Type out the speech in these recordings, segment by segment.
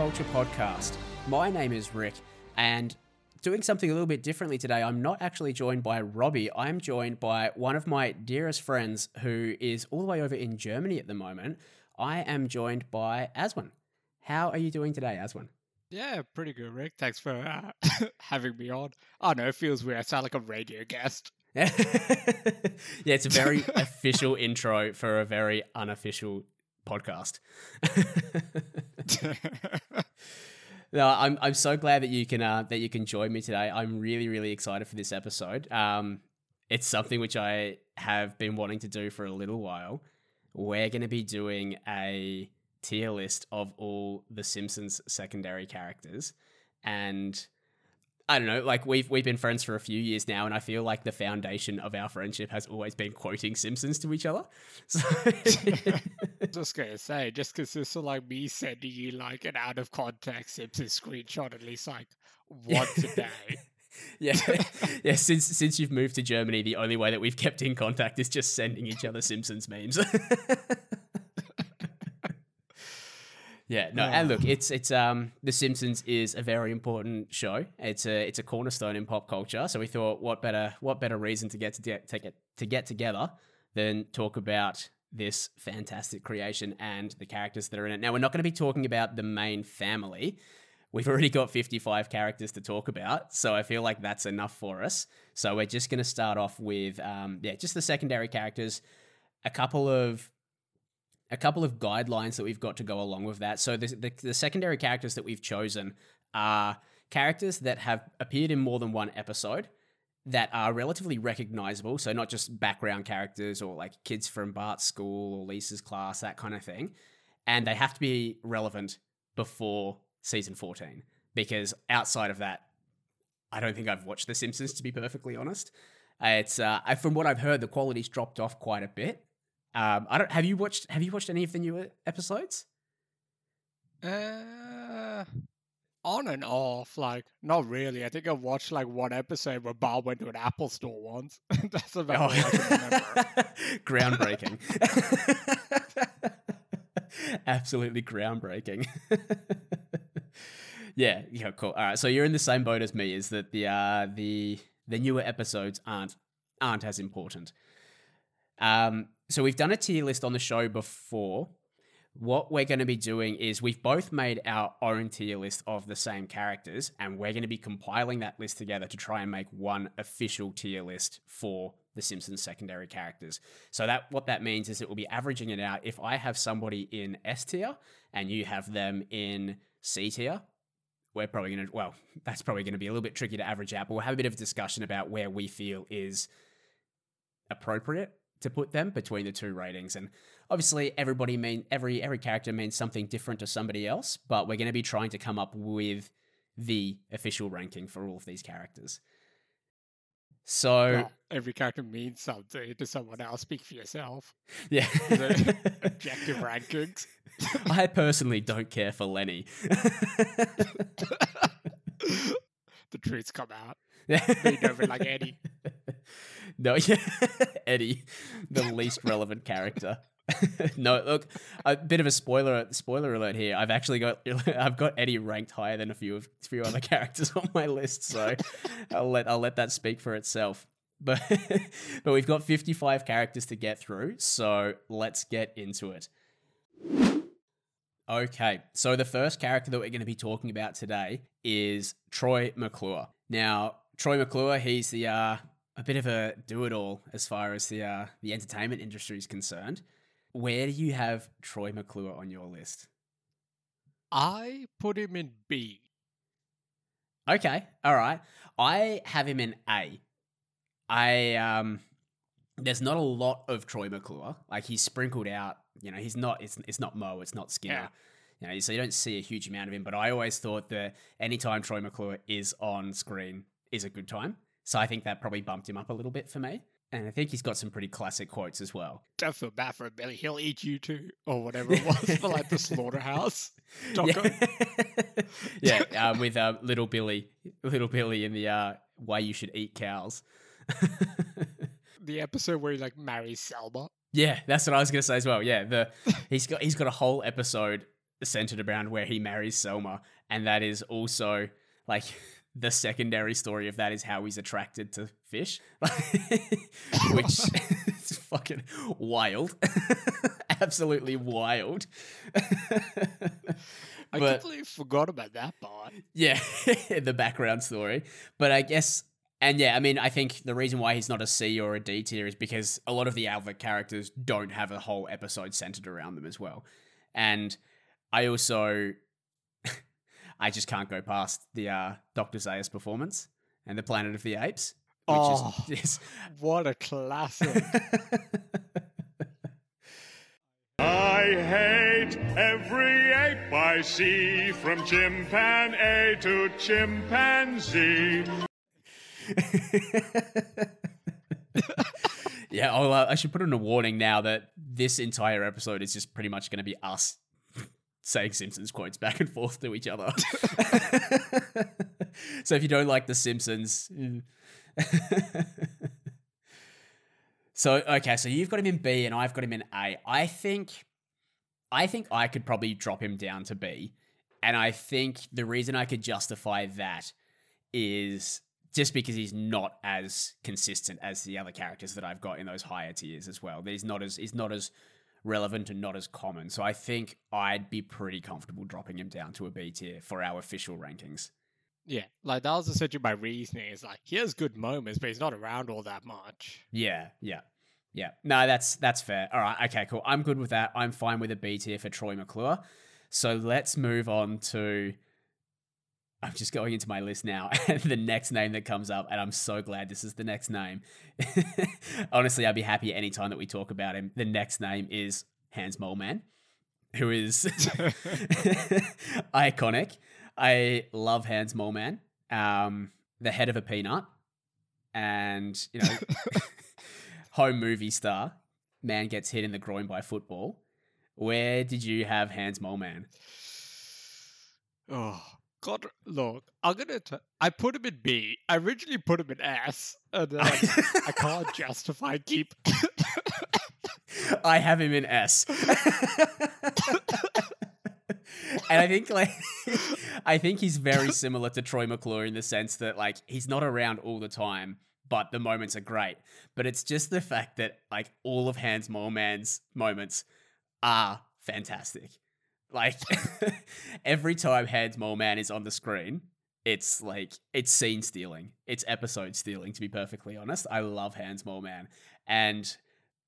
Culture Podcast. My name is Rick, and doing something a little bit differently today, I'm not actually joined by Robbie. I'm joined by one of my dearest friends who is all the way over in Germany at the moment. I am joined by Aswin. How are you doing today, Aswin? Yeah, pretty good, Rick. Thanks for uh, having me on. I know it feels weird. I sound like a radio guest. yeah, it's a very official intro for a very unofficial podcast. no, I'm I'm so glad that you can uh, that you can join me today. I'm really really excited for this episode. Um, it's something which I have been wanting to do for a little while. We're going to be doing a tier list of all the Simpsons secondary characters, and I don't know, like we've we've been friends for a few years now, and I feel like the foundation of our friendship has always been quoting Simpsons to each other. So just gonna say, just because this is like me sending you like an out of context Simpsons screenshot at least like once a day. yeah, yeah. Since since you've moved to Germany, the only way that we've kept in contact is just sending each other Simpsons memes. Yeah, no, and look, it's it's um The Simpsons is a very important show. It's a it's a cornerstone in pop culture. So we thought, what better what better reason to get to get to get to get together than talk about this fantastic creation and the characters that are in it. Now we're not going to be talking about the main family. We've already got 55 characters to talk about, so I feel like that's enough for us. So we're just going to start off with um yeah, just the secondary characters, a couple of a couple of guidelines that we've got to go along with that. So the, the, the, secondary characters that we've chosen are characters that have appeared in more than one episode that are relatively recognizable. So not just background characters or like kids from Bart's school or Lisa's class, that kind of thing. And they have to be relevant before season 14 because outside of that, I don't think I've watched The Simpsons to be perfectly honest. It's uh, from what I've heard, the quality's dropped off quite a bit. Um, I don't. Have you watched? Have you watched any of the newer episodes? Uh, on and off. Like, not really. I think I watched like one episode where Bob went to an Apple store once. That's about oh. all I can remember. groundbreaking. Absolutely groundbreaking. yeah. Yeah. Cool. All right. So you're in the same boat as me. Is that the uh, the the newer episodes aren't aren't as important. Um, so we've done a tier list on the show before. What we're going to be doing is we've both made our own tier list of the same characters, and we're going to be compiling that list together to try and make one official tier list for the Simpsons secondary characters. So that what that means is it will be averaging it out. If I have somebody in S tier and you have them in C tier, we're probably going to well, that's probably going to be a little bit tricky to average out, but we'll have a bit of a discussion about where we feel is appropriate to put them between the two ratings. And obviously, everybody mean every every character means something different to somebody else. But we're going to be trying to come up with the official ranking for all of these characters. So well, every character means something to someone else. Speak for yourself. Yeah, objective rankings. I personally don't care for Lenny. the truth's come out. They never like Eddie. No, yeah, Eddie, the least relevant character. no, look, a bit of a spoiler spoiler alert here. I've actually got I've got Eddie ranked higher than a few of few other characters on my list, so I'll let I'll let that speak for itself. But but we've got 55 characters to get through, so let's get into it. Okay, so the first character that we're going to be talking about today is Troy McClure. Now, Troy McClure, he's the uh, a bit of a do it all as far as the uh, the entertainment industry is concerned. Where do you have Troy McClure on your list? I put him in B. Okay, all right. I have him in A. I um, there's not a lot of Troy McClure. Like he's sprinkled out. You know, he's not. It's it's not Moe. It's not Skinner. Yeah. You know, so you don't see a huge amount of him. But I always thought that anytime Troy McClure is on screen is a good time. So I think that probably bumped him up a little bit for me. And I think he's got some pretty classic quotes as well. Don't feel bad for Billy. He'll eat you too, or whatever it was for like the slaughterhouse. yeah, yeah um, with uh, little Billy, little Billy in the uh, way you should eat cows. the episode where he like marries Selma. Yeah, that's what I was gonna say as well. Yeah, the he's got he's got a whole episode centered around where he marries Selma, and that is also like the secondary story of that is how he's attracted to fish, which is fucking wild, absolutely wild. I But- completely forgot about that part. Yeah, the background story. But I guess, and yeah, I mean, I think the reason why he's not a C or a D tier is because a lot of the Alva characters don't have a whole episode centered around them as well. And I also, I just can't go past the uh, Dr. Zaius performance and the Planet of the Apes, which Oh. is. is What a classic. I hate every ape I see, from chimpanzee to chimpanzee. yeah, I'll, uh, I should put in a warning now that this entire episode is just pretty much going to be us saying Simpsons quotes back and forth to each other. so if you don't like The Simpsons. so, okay, so you've got him in B and I've got him in A. I think. I think I could probably drop him down to B. And I think the reason I could justify that is just because he's not as consistent as the other characters that I've got in those higher tiers as well. He's not as he's not as relevant and not as common. So I think I'd be pretty comfortable dropping him down to a B tier for our official rankings. yeah, like that was essentially my reasoning. Is like he has good moments, but he's not around all that much. Yeah, yeah. Yeah. No, that's that's fair. All right, okay, cool. I'm good with that. I'm fine with a B tier for Troy McClure. So let's move on to I'm just going into my list now and the next name that comes up, and I'm so glad this is the next name. Honestly, I'd be happy anytime that we talk about him. The next name is Hans Moleman, who is iconic. I love Hans Moleman, um, the head of a peanut, and you know, home movie star. Man gets hit in the groin by football. Where did you have Hans Moleman? Oh God! Look, I'm gonna. T- I put him in B. I originally put him in S, and then I, I can't justify keep. I have him in S. and I think like I think he's very similar to Troy McClure in the sense that like he's not around all the time, but the moments are great. But it's just the fact that like all of Hans Moleman's moments are fantastic. Like every time Hands Hans Moleman is on the screen, it's like it's scene stealing. It's episode stealing, to be perfectly honest. I love Hands Hans Moleman. And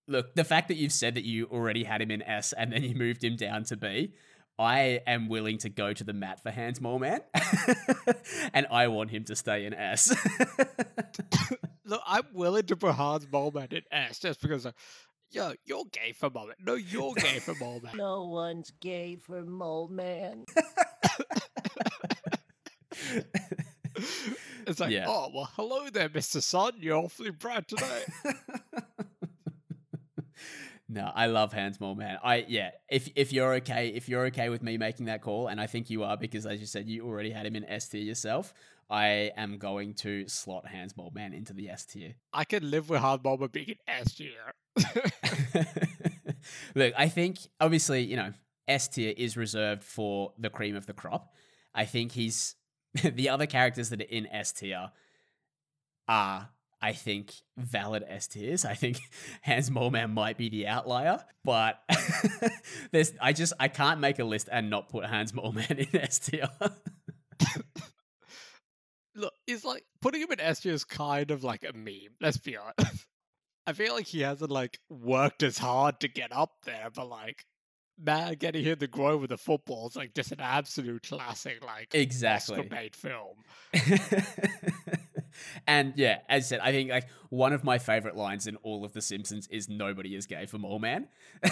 look, the fact that you've said that you already had him in S and then you moved him down to B, I am willing to go to the mat for Hans Moleman. and I want him to stay in S. Look, I'm willing to put Hans Moleman in S just because. Uh, Yo, you're gay for Moleman. No, you're gay for mole man. No one's gay for Mole Man. It's like, Yeah. oh well, hello there, Mister Sun. You're awfully bright today. no, I love Hans Moleman. I yeah, if if you're okay, if you're okay with me making that call, and I think you are because as you said, you already had him in S tier yourself. I am going to slot Hans Moleman into the S tier. I can live with Hans Moleman being an S tier. Look, I think obviously, you know, S tier is reserved for the cream of the crop. I think he's the other characters that are in S tier are, I think, valid S tiers. I think Hans Moleman might be the outlier, but there's I just I can't make a list and not put Hans Moleman in S tier. Look, it's like putting him in S tier is kind of like a meme. Let's be honest. I feel like he hasn't like worked as hard to get up there, but like man getting hit the groin with a football is like just an absolute classic, like exactly. Oscar-made film. and yeah, as I said, I think like one of my favorite lines in all of The Simpsons is "Nobody is gay for Mole Man."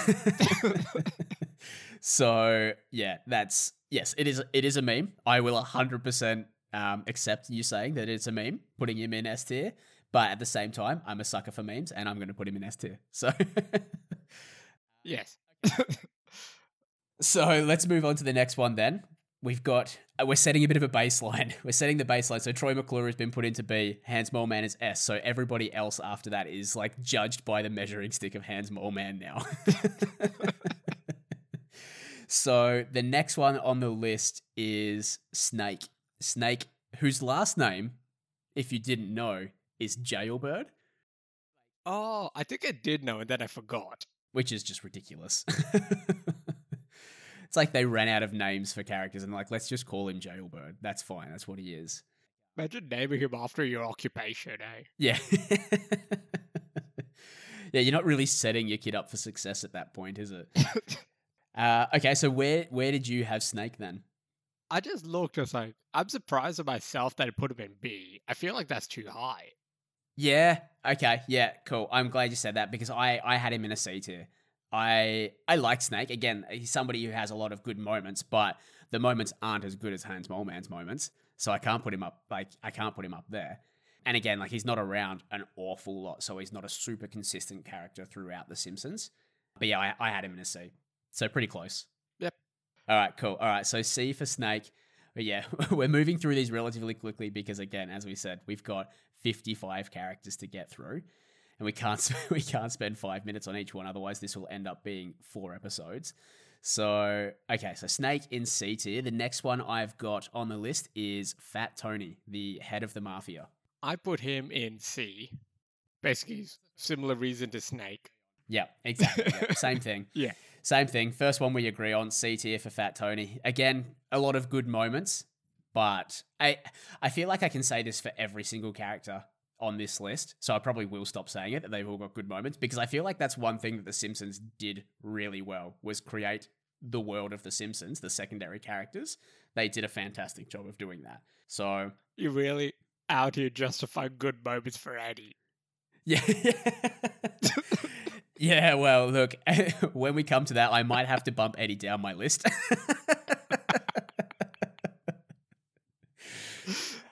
so yeah, that's yes, it is. It is a meme. I will hundred percent um, accept you saying that it's a meme, putting him in S tier. But at the same time, I'm a sucker for memes, and I'm going to put him in S tier. So. Yes. So let's move on to the next one then. We've got, uh, we're setting a bit of a baseline. We're setting the baseline. So Troy McClure has been put into B, Hans Moleman is S. So everybody else after that is like judged by the measuring stick of Hans Moleman now. so the next one on the list is Snake. Snake, whose last name, if you didn't know, is Jailbird, Oh, I think I did know, and then I forgot. which is just ridiculous. it's like they ran out of names for characters and like, let's just call him Jailbird. That's fine. That's what he is. Imagine naming him after your occupation, eh? Yeah. yeah, you're not really setting your kid up for success at that point, is it? Uh, okay, so where where did you have Snake then? I just looked, I was like, I'm surprised at myself that I put him in B. I feel like that's too high. Yeah. Okay. Yeah. Cool. I'm glad you said that because I I had him in a C tier. I I like Snake. Again, he's somebody who has a lot of good moments, but the moments aren't as good as Hans Moleman's moments. So I can't put him up like I can't put him up there. And again, like he's not around an awful lot, so he's not a super consistent character throughout The Simpsons. But yeah, I, I had him in a C. So pretty close. Yep. All right, cool. All right, so C for Snake. But yeah, we're moving through these relatively quickly because again, as we said, we've got 55 characters to get through. And we can't sp- we can't spend 5 minutes on each one otherwise this will end up being 4 episodes. So, okay, so Snake in C tier. The next one I've got on the list is Fat Tony, the head of the mafia. I put him in C. Basically, similar reason to Snake. Yeah, exactly. yeah, same thing. Yeah. Same thing. First one we agree on C tier for Fat Tony. Again, a lot of good moments, but I I feel like I can say this for every single character on this list. So I probably will stop saying it that they've all got good moments because I feel like that's one thing that the Simpsons did really well was create the world of the Simpsons, the secondary characters. They did a fantastic job of doing that. So You're really out here justifying good moments for Eddie. Yeah. yeah, well, look, when we come to that, I might have to bump Eddie down my list.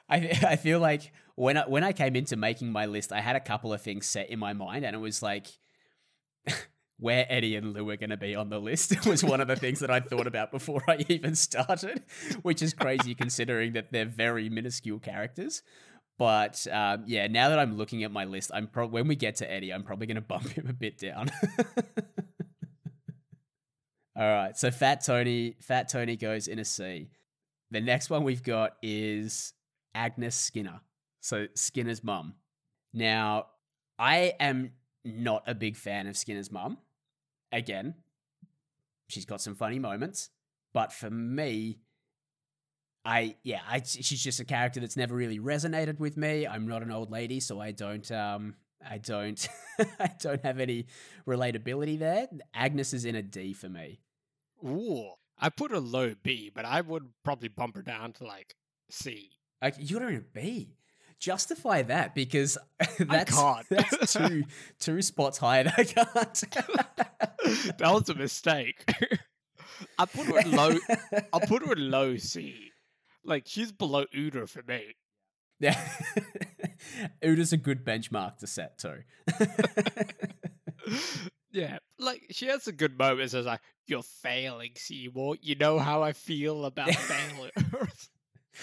I I feel like when I, when I came into making my list, I had a couple of things set in my mind, and it was like where Eddie and Lou are going to be on the list was one of the things that I thought about before I even started, which is crazy considering that they're very minuscule characters. But um, yeah, now that I'm looking at my list, I'm pro- when we get to Eddie, I'm probably going to bump him a bit down. All right, so Fat Tony, Fat Tony goes in a C. The next one we've got is Agnes Skinner. So Skinner's mum. Now, I am not a big fan of Skinner's mum. Again, she's got some funny moments, but for me, I yeah, I she's just a character that's never really resonated with me. I'm not an old lady, so I don't um I don't I don't have any relatability there. Agnes is in a D for me. Ooh. I put a low B, but I would probably bump her down to like C. Like you're in a B. Justify that because that's can't. that's two two spots higher. than I can't. that was a mistake. I put her in low. I'll put her in low C. Like she's below Uter for me. Yeah. Uter's a good benchmark to set too. yeah, like she has some good moments. As like, you're failing, Seymour. You know how I feel about failure.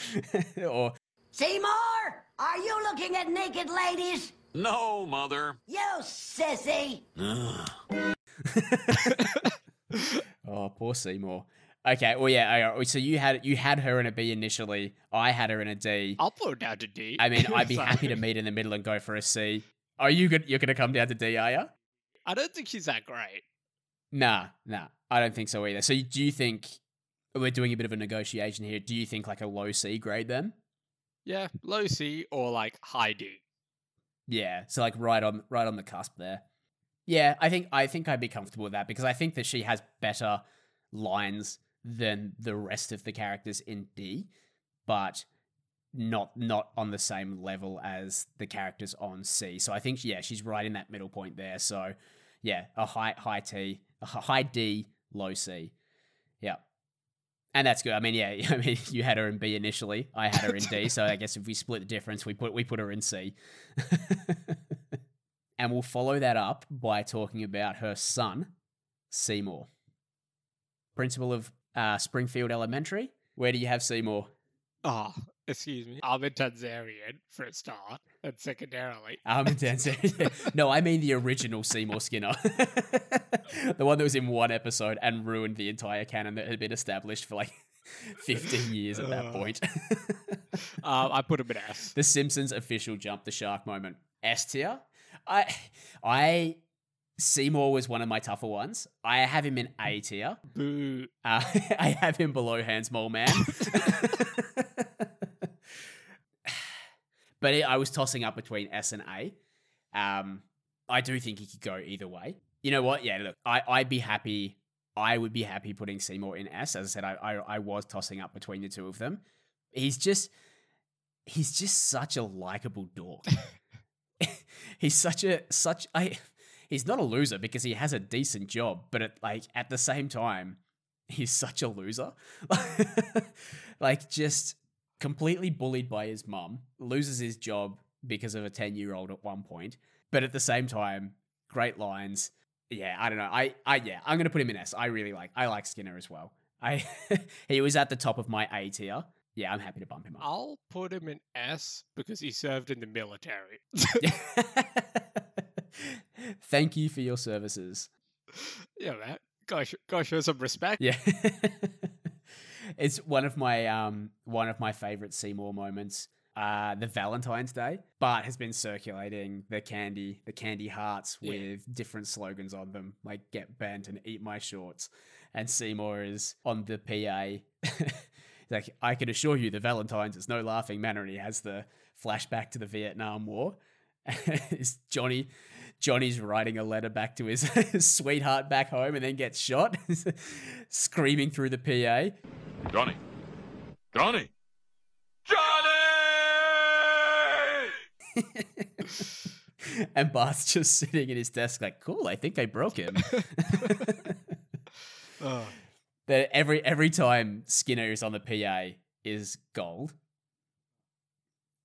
or Seymour, are you looking at naked ladies? No, Mother. You sissy. oh, poor Seymour. Okay, well yeah, all right, so you had you had her in a B initially. I had her in a D. I'll put her down to D. I mean, I'd be happy to meet in the middle and go for a C. Are you good? You're gonna come down to D, are you? I don't think she's that great. Nah, nah, I don't think so either. So, do you think we're doing a bit of a negotiation here? Do you think like a low C grade then? Yeah, low C or like high D. Yeah, so like right on right on the cusp there. Yeah, I think I think I'd be comfortable with that because I think that she has better lines than the rest of the characters in D, but not not on the same level as the characters on C. So I think yeah, she's right in that middle point there. So yeah, a high high T, a high D, low C. Yeah. And that's good. I mean, yeah, I mean, you had her in B initially. I had her in D, so I guess if we split the difference, we put we put her in C. and we'll follow that up by talking about her son, Seymour, principal of uh, Springfield Elementary. Where do you have Seymour? Oh, excuse me. I'm a Tanzanian for a start. And secondarily. Um, no, I mean the original Seymour Skinner, the one that was in one episode and ruined the entire canon that had been established for like 15 years at that Uh. point. Um, I put him in S. the Simpsons official jump the shark moment. S tier. I, I, Seymour was one of my tougher ones. I have him in A tier. Boo. Uh, I have him below Hans Mole Man. But it, I was tossing up between S and A. Um, I do think he could go either way. You know what? Yeah, look, I, I'd be happy. I would be happy putting Seymour in S. As I said, I, I, I was tossing up between the two of them. He's just, he's just such a likable dork. he's such a such I. He's not a loser because he has a decent job, but at like at the same time, he's such a loser. like just completely bullied by his mum, loses his job because of a 10-year-old at one point, but at the same time, great lines. Yeah, I don't know. I I yeah, I'm going to put him in S. I really like I like Skinner as well. I he was at the top of my A tier. Yeah, I'm happy to bump him up. I'll put him in S because he served in the military. Thank you for your services. yeah, man. Gosh, gosh, show some respect. Yeah. It's one of my um one of my favorite Seymour moments. Uh, the Valentine's Day. Bart has been circulating the candy, the candy hearts Yeah. with different slogans on them, like "Get bent" and "Eat my shorts." And Seymour is on the PA. Like, I can assure you, the Valentine's is no laughing matter. And he has the flashback to the Vietnam War. It's Johnny, Johnny's writing a letter back to his, sweetheart back home, and then gets shot, screaming through the PA. Johnny. Johnny. Johnny! and Bart's just sitting at his desk, like, "Cool, I think I broke him." Oh, that every every time Skinner is on the PA is gold.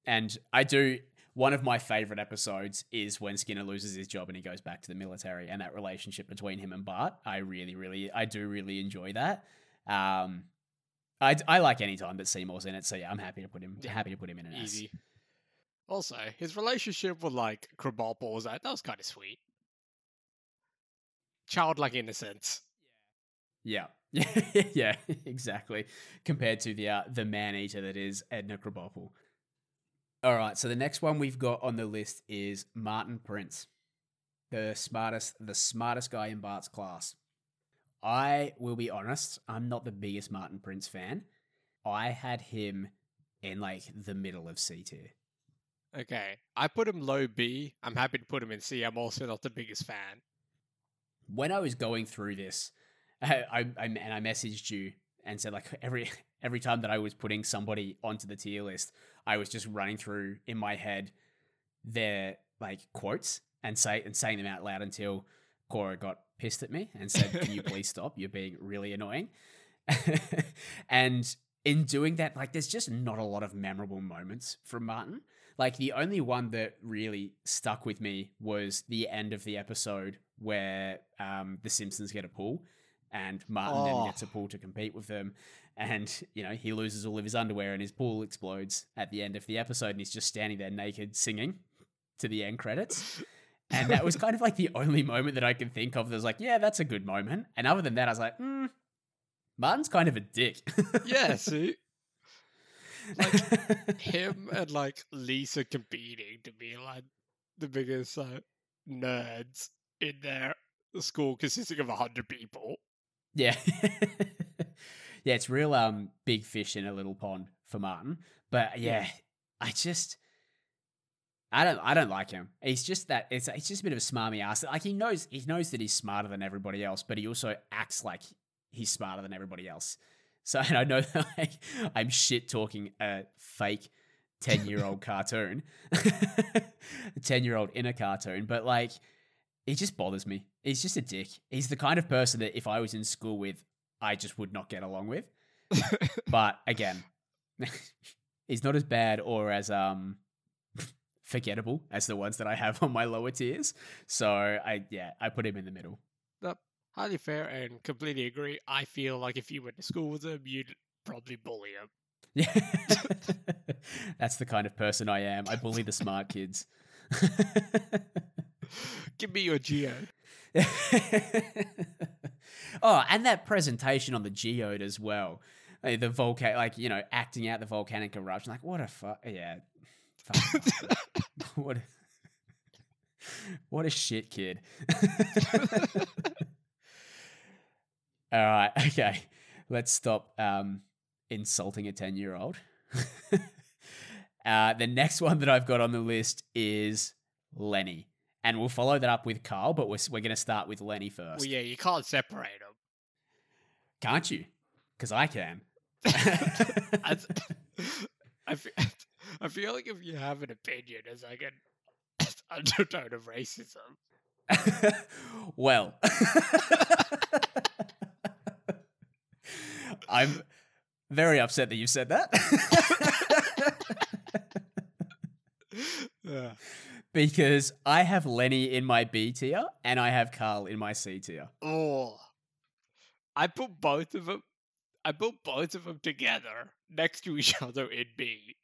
And I do one of my favorite episodes is when Skinner loses his job and he goes back to the military and that relationship between him and Bart. I really, really, I do really enjoy that. Um, I, I like any time that Seymour's in it, so yeah, I'm happy to put him Yeah. happy to put him in an S. easy. Also, his relationship with like Krabappel was that that was kind of sweet. Childlike innocence. Yeah. Yeah, yeah, exactly. Compared to the uh, the man eater that is Edna Krabappel. All right, so the next one we've got on the list is Martin Prince, the smartest the smartest guy in Bart's class. I will be honest, I'm not the biggest Martin Prince fan. I had him in like the middle of C tier. Okay, I put him low B. I'm happy to put him in C. I'm also not the biggest fan. when I was going through this, I, I, I and I messaged you and said like every every time that I was putting somebody onto the tier list, I was just running through in my head their like quotes and say and saying them out loud until Cora got pissed at me and said, "Can you please stop? You're being really annoying." and in doing that, like there's just not a lot of memorable moments from Martin. Like the only one that really stuck with me was the end of the episode where um, the Simpsons get a pool, and Martin then Oh. gets a pool to compete with them, and you know he loses all of his underwear and his pool explodes at the end of the episode, and he's just standing there naked singing to the end credits. And that was kind of like the only moment that I can think of that was like, yeah, that's a good moment. And other than that, I was like, hmm, Martin's kind of a dick. Yeah, see, like him and like Lisa competing to be like the biggest uh, nerds in their school consisting of a hundred people. Yeah. yeah, it's real um big fish in a little pond for Martin. But yeah. I just I don't I don't like him. He's just that it's he's just a bit of a smarmy ass. Like he knows he knows that he's smarter than everybody else, but he also acts like he's smarter than everybody else. So and I know that like I'm shit talking a fake 10 year old cartoon, 10 year old in a cartoon, but like he just bothers me. He's just a dick. He's the kind of person that if I was in school with, I just would not get along with. But again, he's not as bad or as um forgettable as the ones that I have on my lower tiers. So I yeah, I put him in the middle. Yep, highly fair and completely agree. I feel like if you went to school with him, you'd probably bully him. Yeah. That's the kind of person I am. I bully the smart kids. Give me your geo. Oh, and that presentation on the geode as well. The volcano, like you know, acting out the volcanic eruption. Like, what a fuck, yeah, fuck. what, a, what a shit kid. All right, okay, let's stop um, insulting a ten-year-old. uh, the next one that I've got on the list is Lenny, and we'll follow that up with Carl. But we're we're going to start with Lenny first. Well, yeah, you can't separate them. Can't you? Because I can. I, I, feel, I feel like if you have an opinion, as like an undertone of racism. well, I'm very upset that you said that Yeah. Because I have Lenny in my B tier and I have Carl in my C tier. Oh, I put both of them. I put both of them together next to each other in B.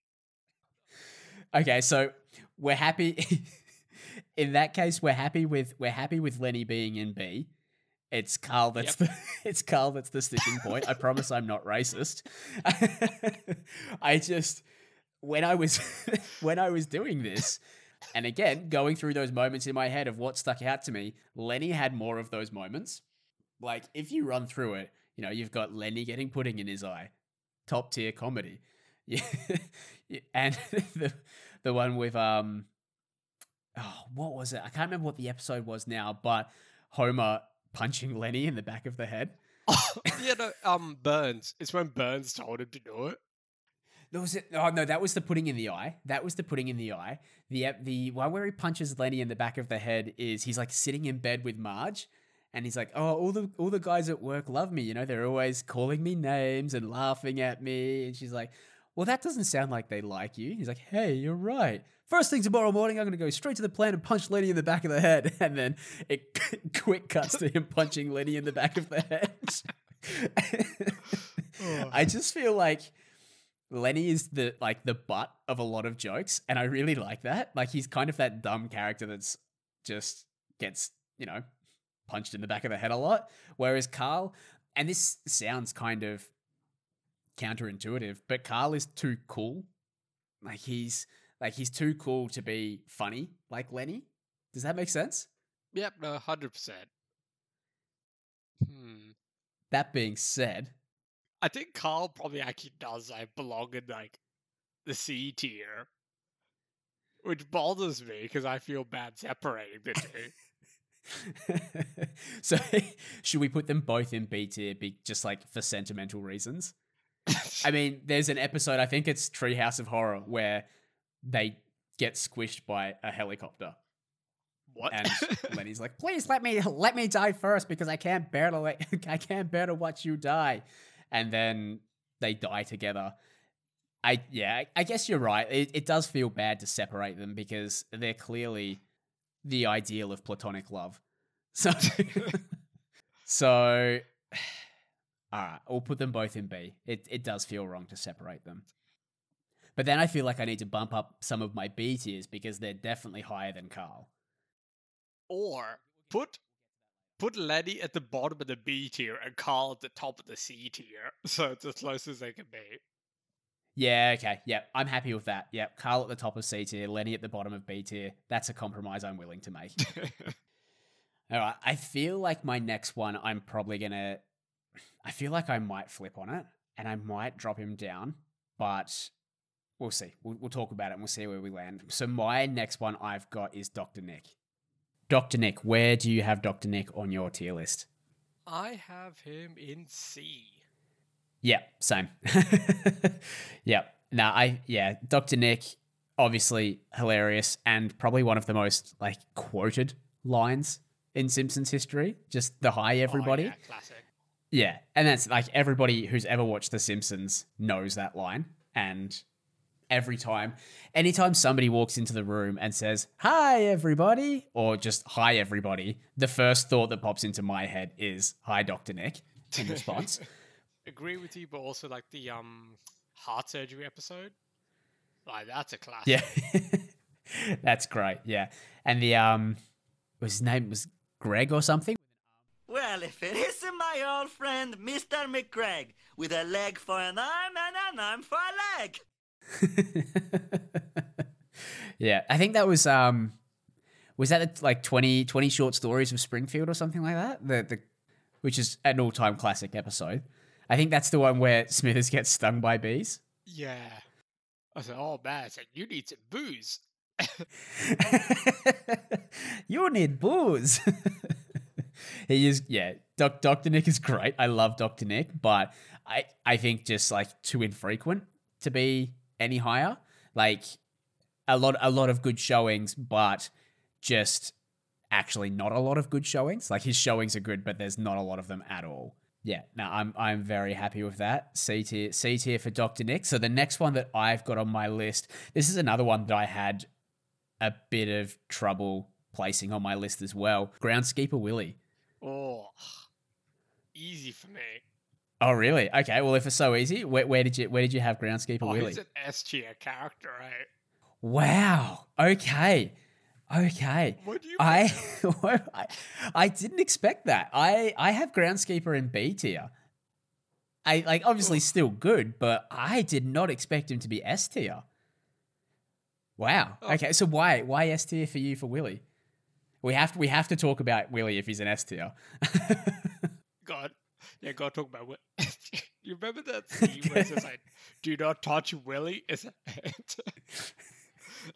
Okay, so we're happy. in that case, we're happy with we're happy with Lenny being in B. It's Carl that's the it's Carl that's the sticking point. I promise I'm not racist. I just when I was when I was doing this, and again going through those moments in my head of what stuck out to me, Lenny had more of those moments. Like if you run through it, you know you've got Lenny getting pudding in his eye, top tier comedy. Yeah, and the the one with um, oh, what was it? I can't remember what the episode was now, but Homer punching Lenny in the back of the head. yeah, no, um, Burns. It's when Burns told him to do it. There was it. Oh no, that was the putting in the eye. That was the putting in the eye. The the one where he punches Lenny in the back of the head is he's like sitting in bed with Marge, and he's like, "Oh, all the all the guys at work love me. You know, they're always calling me names and laughing at me." And she's like, "Well, that doesn't sound like they like you." He's like, "Hey, you're right. First thing tomorrow morning, I'm going to go straight to the plant and punch Lenny in the back of the head." And then it quick cuts to him punching Lenny in the back of the head. Oh. I just feel like Lenny is the like the butt of a lot of jokes, and I really like that. Like he's kind of that dumb character that's just gets you know punched in the back of the head a lot. Whereas Carl, and this sounds kind of counterintuitive, but Carl is too cool. Like he's like he's too cool to be funny like Lenny. Does that make sense? Yep, no, hundred percent. Hmm. That being said, I think Carl probably actually does I belong in like the C tier, which bothers me because I feel bad separating the two. so should we put them both in B tier be just like for sentimental reasons? I mean, there's an episode, I think it's Treehouse of Horror, where they get squished by a helicopter. what? And Lenny's like, please let me let me die first because I can't bear to let, I can't bear to watch you die. And then they die together. I yeah, I guess you're right. It, it does feel bad to separate them because they're clearly the ideal of platonic love. So so all right, we'll put them both in B. It it does feel wrong to separate them. But then I feel like I need to bump up some of my B tiers because they're definitely higher than Carl. or put put Lenny at the bottom of the B tier and Carl at the top of the C tier, so it's as close as they can be. Yeah, okay. Yeah, I'm happy with that. Yeah, Carl at the top of C tier, Lenny at the bottom of B tier. That's a compromise I'm willing to make. All right. I feel like my next one, I'm probably going to. I feel like I might flip on it and I might drop him down, but we'll see. We'll, we'll talk about it and we'll see where we land. So, my next one I've got is Dr. Nick. Dr. Nick, where do you have Dr. Nick on your tier list? I have him in C. Yeah, same. yeah. Now I yeah, Dr. Nick, obviously hilarious and probably one of the most like quoted lines in Simpsons history. Just the hi Oh, everybody. yeah, classic. Yeah, and that's like everybody who's ever watched The Simpsons knows that line. And every time, anytime somebody walks into the room and says, Hi, everybody, or just Hi, everybody, the first thought that pops into my head is, Hi, Dr. Nick, in response. Agree with you, but also like the um, heart surgery episode. Like that's a classic. Yeah. That's great. Yeah. And the um was his name was Greg or something? Well, if it isn't my old friend, Mr. McGregor, with a leg for an arm and an arm for a leg. yeah. I think that was um was that like 20, 20 short stories of Springfield or something like that? The the which is an all-time classic episode. I think that's the one where Smithers gets stung by bees. Yeah. I said, oh man, I said, you need some booze. you need booze. he is, yeah. Doc, Dr. Nick is great. I love Dr. Nick, but I, I think just like too infrequent to be any higher. Like a lot, a lot of good showings, but just actually not a lot of good showings. Like his showings are good, but there's not a lot of them at all. Yeah, now I'm I'm very happy with that. C tier, C tier for Dr. Nick. So the next one that I've got on my list, this is another one that I had a bit of trouble placing on my list as well. Groundskeeper Willie. Oh, easy for me. Oh really? Okay. Well, if it's so easy, where, where did you where did you have Groundskeeper Oh, Willie? he's an S tier character, right? Wow. Okay. Okay. What do you? I, I I didn't expect that. I I have Groundskeeper in B tier. I like obviously still good, but I did not expect him to be S tier. Wow. Oh. Okay, so why why S tier for you for Willie? We have to we have to talk about Willie if he's an S tier. Yeah, go talk about what. you remember that scene where it says like, "Do not touch Willie"? Is it?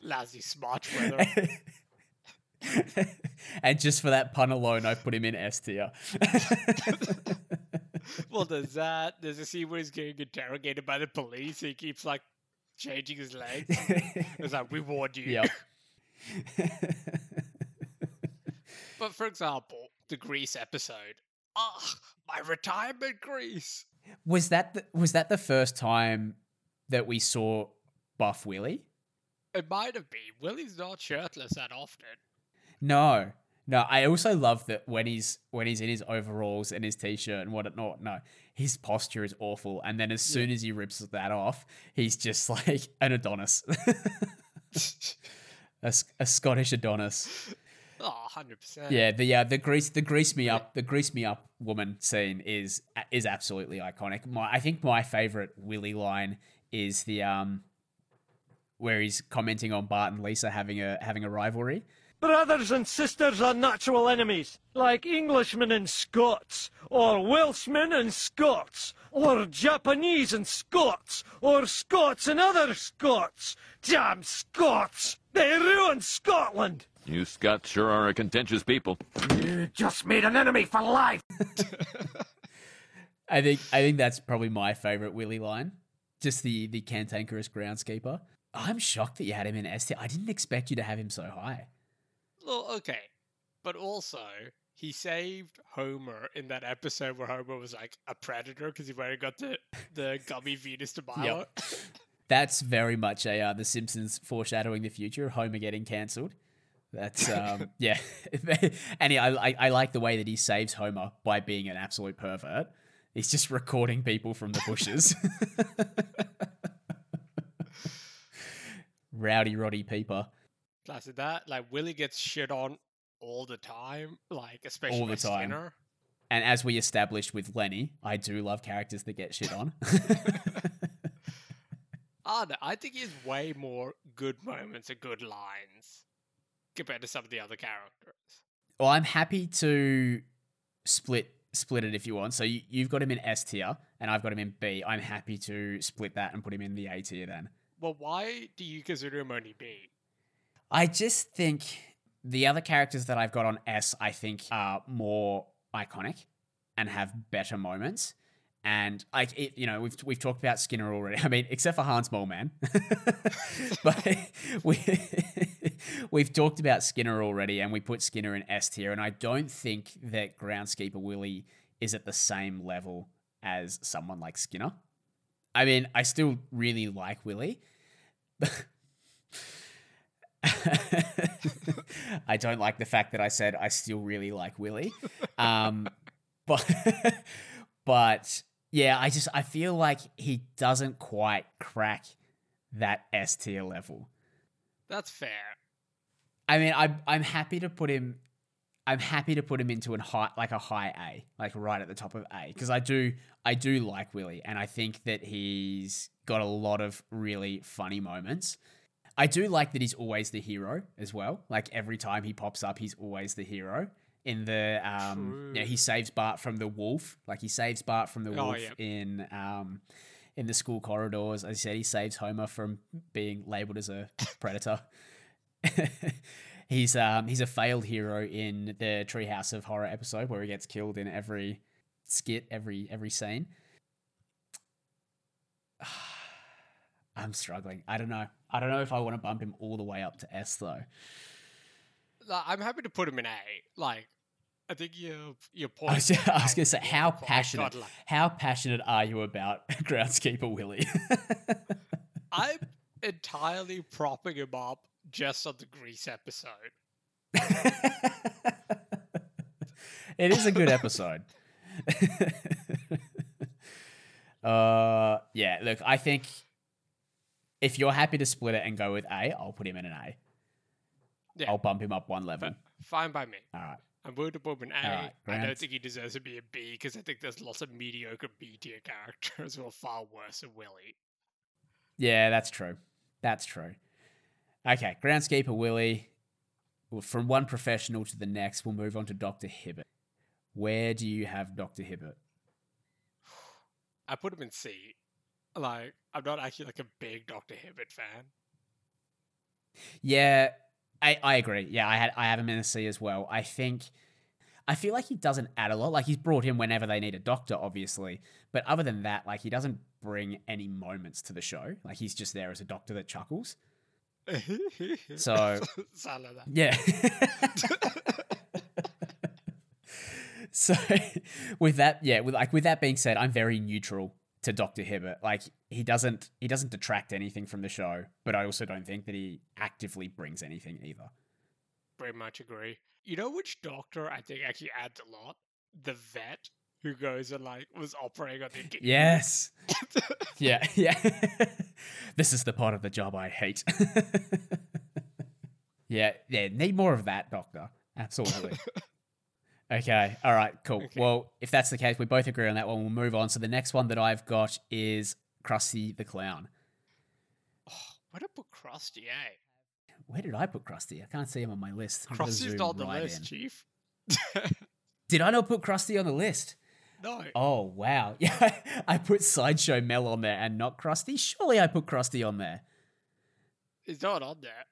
Lousy Smarch weather. and just for that pun alone, I put him in S tier. well, there's that. There's a scene where he's getting interrogated by the police. He keeps like changing his legs. It's like we warned you. yep. But for example, the Grease episode. Ah, my retirement Grease. Was that the, was that the first time that we saw Buff Willie? It might have been. Willie's not shirtless that often. No, no. I also love that when he's when he's in his overalls and his t-shirt and whatnot. No, his posture is awful. And then as soon as he rips that off, he's just like an Adonis, a, a Scottish Adonis. Oh, 100%. Yeah, the uh, the grease the grease me up the grease me up woman scene is is absolutely iconic. My I think my favorite Willie line is the um where he's commenting on Bart and Lisa having a having a rivalry. Brothers and sisters are natural enemies, like Englishmen and Scots, or Welshmen and Scots, or Japanese and Scots, or Scots and other Scots. Damn Scots! They ruined Scotland! You Scots sure are a contentious people. You just made an enemy for life! I think I think that's probably my favorite Willie line. Just the the cantankerous groundskeeper. I'm shocked that you had him in S tier. I didn't expect you to have him so high. Well, okay. But also, he saved Homer in that episode where Homer was like a predator because he went and got the, the gummy Venus de Milo. Yep. That's very much a uh, The Simpsons foreshadowing the future. Homer getting cancelled. That's um, yeah, and I, I I like the way that he saves Homer by being an absolute pervert. He's just recording people from the bushes. Rowdy Roddy Peeper. Of that, like Willie gets shit on all the time, like especially All the time. Skinner. And as we established with Lenny, I do love characters that get shit on. Ah, no, I think he has way more good moments and good lines compared to some of the other characters. well, I'm happy to split split it if you want. So you, you've got him in S tier, and I've got him in B. I'm happy to split that and put him in the A tier then. Well, why do you consider him only B? I just think the other characters that I've got on S, I think, are more iconic and have better moments. And like it, you know, we've we've talked about Skinner already. I mean, except for Hans Moleman, but we we've talked about Skinner already, and we put Skinner in S tier. And I don't think that Groundskeeper Willie is at the same level as someone like Skinner. I mean, I still really like Willie. I don't like the fact that I said I still really like Willie. Um, but but yeah, I just I feel like he doesn't quite crack that S tier level. That's fair. I mean, I'm I'm happy to put him. I'm happy to put him into an high, like a high A, like right at the top of A, because I do I do like Willie, and I think that he's got a lot of really funny moments. I do like that he's always the hero as well. Like every time he pops up, he's always the hero. In the um, yeah, he saves Bart from the wolf. Like he saves Bart from the Oh, wolf yeah. in um, in the school corridors. As I said, he saves Homer from being labeled as a predator. he's um he's a failed hero in the Treehouse of Horror episode where he gets killed in every skit, every every scene. I'm struggling. I don't know. I don't know if I want to bump him all the way up to S though. Like, I'm happy to put him in A. Like, I think your your point. I was, I was gonna say, how passionate, God, like, how passionate are you about Groundskeeper Willie? I'm entirely propping him up just on the Grease episode. it is a good episode. uh, yeah. Look, I think if you're happy to split it and go with A, I'll put him in an A. Yeah. I'll bump him up one level. Fine by me. All right. I'm willing to him in A. Alright, I don't think he deserves to be a B because I think there's lots of mediocre B tier characters who are far worse than Willie. Yeah, that's true. That's true. Okay, groundskeeper Willie. From one professional to the next, we'll move on to Dr. Hibbert. Where do you have Dr. Hibbert? I put him in C. Like, I'm not actually like a big Dr. Hibbert fan. Yeah, I, I agree. Yeah, I had I have him in a C as well. I think I feel like he doesn't add a lot. Like he's brought in whenever they need a doctor, obviously. But other than that, like he doesn't bring any moments to the show. Like he's just there as a doctor that chuckles. So- Sound. Yeah. so with that, yeah, with like with that being said, I'm very neutral to Dr. Hibbert. Like he doesn't he doesn't detract anything from the show, but I also don't think that he actively brings anything either. Very much agree. You know which doctor I think actually adds a lot? The vet who goes and like was operating on the Yes. yeah, yeah. this is the part of the job I hate. yeah, yeah, need more of that, Doctor. Absolutely. okay, all right, cool. Okay. Well, if that's the case, we both agree on that one. We'll move on. So the next one that I've got is Krusty the Clown. Oh, where to put Krusty, eh? Where did I put Krusty? I can't see him on my list. Krusty's not on the right list, in. Chief. Did I not put Krusty on the list? No. Oh wow! Yeah, I put Sideshow Mel on there and not Krusty. Surely I put Krusty on there. He's not on there.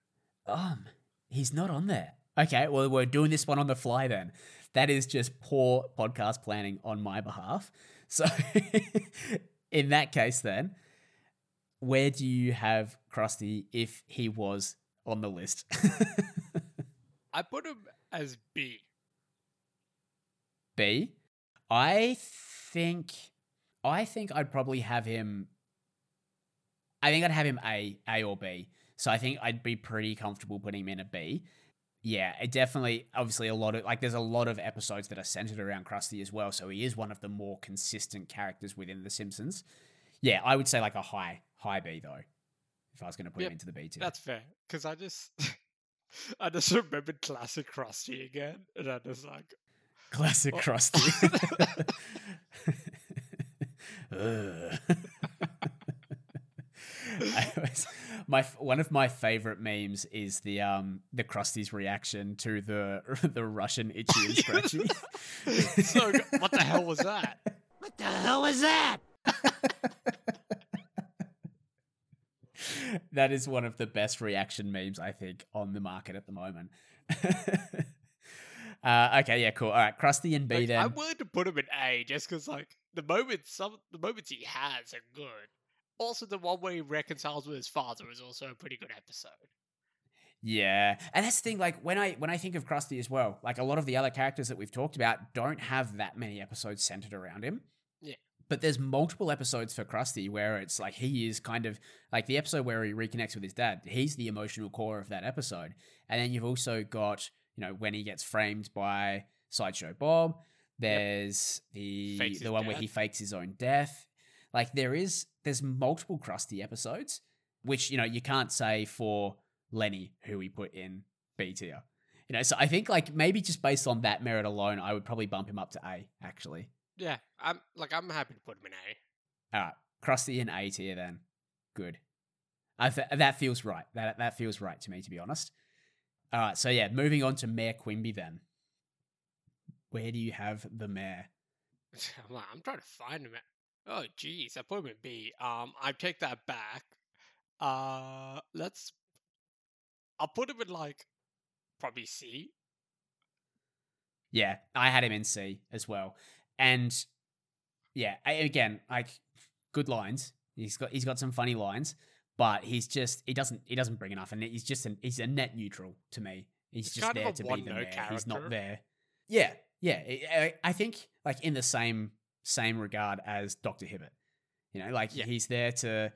Um, he's not on there. Okay, well, we're doing this one on the fly then. That is just poor podcast planning on my behalf. So, in that case, then, where do you have Krusty if he was on the list? I put him as B. B. I think, I think I'd probably have him. I think I'd have him A, A or B. So I think I'd be pretty comfortable putting him in a B. Yeah, it definitely, obviously, a lot of like, there's a lot of episodes that are centered around Krusty as well. So he is one of the more consistent characters within The Simpsons. Yeah, I would say like a high, high B though, if I was going to put Yep, him into the B tier. That's fair. Because I just I just remembered classic Krusty again. And I was like, Classic Oh. Krusty. Was- my one of my favorite memes is the um the Krusty's reaction to the the Russian itchy and scratchy. so what the hell was that? What the hell was that? that is one of the best reaction memes I think on the market at the moment. Uh, okay, yeah, cool. All right, Krusty and B Like, then. I'm willing to put him in A just because like the moments some the moments he has are good. Also the one where he reconciles with his father is also a pretty good episode. Yeah, and that's the thing. Like when I when I think of Krusty as well, like a lot of the other characters that we've talked about don't have that many episodes centered around him. Yeah. But there's multiple episodes for Krusty where it's like he is kind of like the episode where he reconnects with his dad. He's the emotional core of that episode, and then you've also got you know when he gets framed by Sideshow Bob. There's the Fakes the one where he fakes his own death. Like there is there's multiple Krusty episodes, which you know you can't say for Lenny who we put in B tier. You know, so I think like maybe just based on that merit alone, I would probably bump him up to A. Actually, Yeah, I'm like I'm happy to put him in A. all right, Krusty in A tier then. Good. I th- that feels right. That that feels right to me, to be honest. All right, so yeah, moving on to Mayor Quimby then. Where do you have the mayor? I'm, like, I'm trying to find him. At, oh, geez, I put him in B. Um, I take that back. Uh, let's. I'll put him in like probably C. Yeah, I had him in C as well. And yeah, again, like good lines. He's got he's got some funny lines, but he's just he doesn't he doesn't bring enough, and he's just an he's a net neutral to me. He's He's just there to be the mayor. He's not there. Yeah, yeah. I think like in the same same regard as Doctor Hibbert. You know, like Yeah. he's there to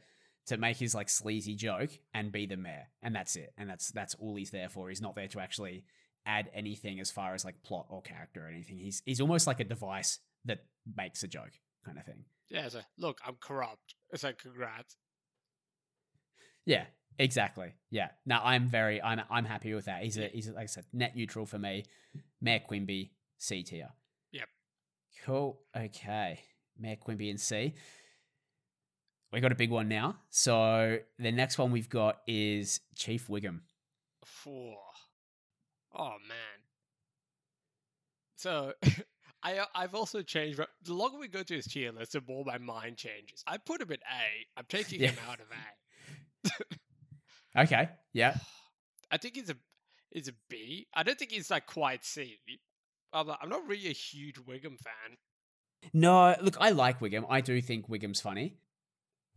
to make his like sleazy joke and be the mayor, and that's it. And that's that's all he's there for. He's not there to actually add anything as far as like plot or character or anything. He's he's almost like a device that makes a joke kind of thing. Yeah, so look, I'm corrupt. It's like congrats. Yeah, exactly. Yeah. No, I'm very I'm I'm happy with that. He's a he's like I said, net neutral for me. Mayor Quimby, C tier. Yep. Cool. Okay. Mayor Quimby and C. We got a big one now. So the next one we've got is Chief Wiggum. Four. Oh man. So I I've also changed. The longer we go to his tier list, the more my mind changes. I put him at A. I'm taking him out of A. Okay. Yeah. I think he's a he's a B. I don't think he's like quite C. I'm, not- I'm not really a huge Wiggum fan. No, look, I like Wiggum. I do think Wiggum's funny.